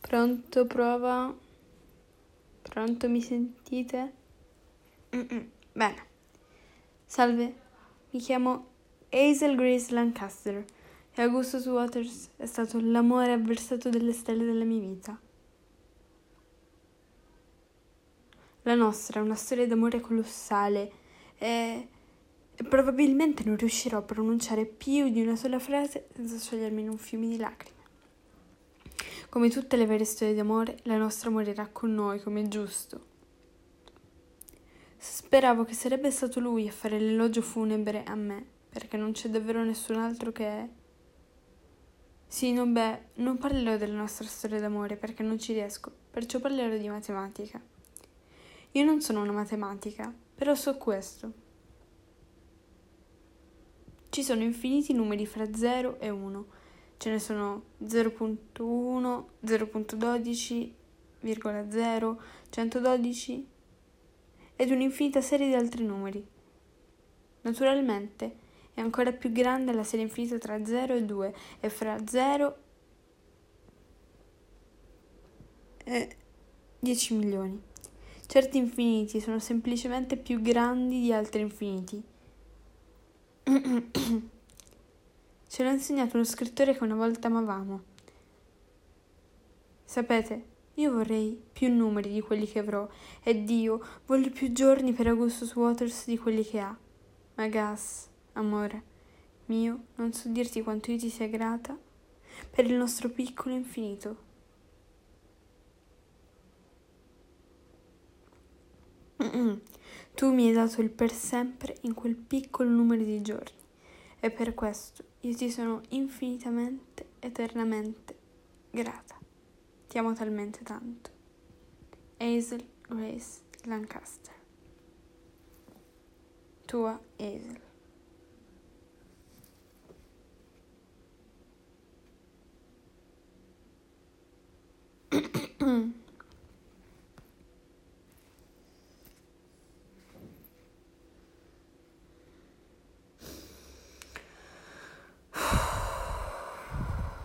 Pronto, prova. Pronto, mi sentite? Bene. Salve, mi chiamo Hazel Grace Lancaster e Augustus Waters è stato l'amore avversato delle stelle della mia vita. La nostra è una storia d'amore colossale e probabilmente non riuscirò a pronunciare più di una sola frase senza sciogliermi in un fiume di lacrime. Come tutte le vere storie d'amore, la nostra morirà con noi, come è giusto. Speravo che sarebbe stato lui a fare l'elogio funebre a me, perché non c'è davvero nessun altro che... Sì, no, beh, non parlerò della nostra storia d'amore perché non ci riesco, perciò parlerò di matematica. Io non sono una matematica, però so questo. Ci sono infiniti numeri fra 0 e 1. Ce ne sono 0.1, 0.12,0, 112 ed un'infinita serie di altri numeri. Naturalmente è ancora più grande la serie infinita tra 0 e 2 e fra 0 e 10 milioni. Certi infiniti sono semplicemente più grandi di altri infiniti. Ce l'ha insegnato uno scrittore che una volta amavamo. Sapete, io vorrei più numeri di quelli che avrò, e Dio voglio più giorni per Augustus Waters di quelli che ha. Ma Gas, amore mio, non so dirti quanto io ti sia grata per il nostro piccolo infinito. Tu mi hai dato il per sempre in quel piccolo numero di giorni e per questo io ti sono infinitamente, eternamente grata. Ti amo talmente tanto. Hazel Grace Lancaster. Tua Hazel.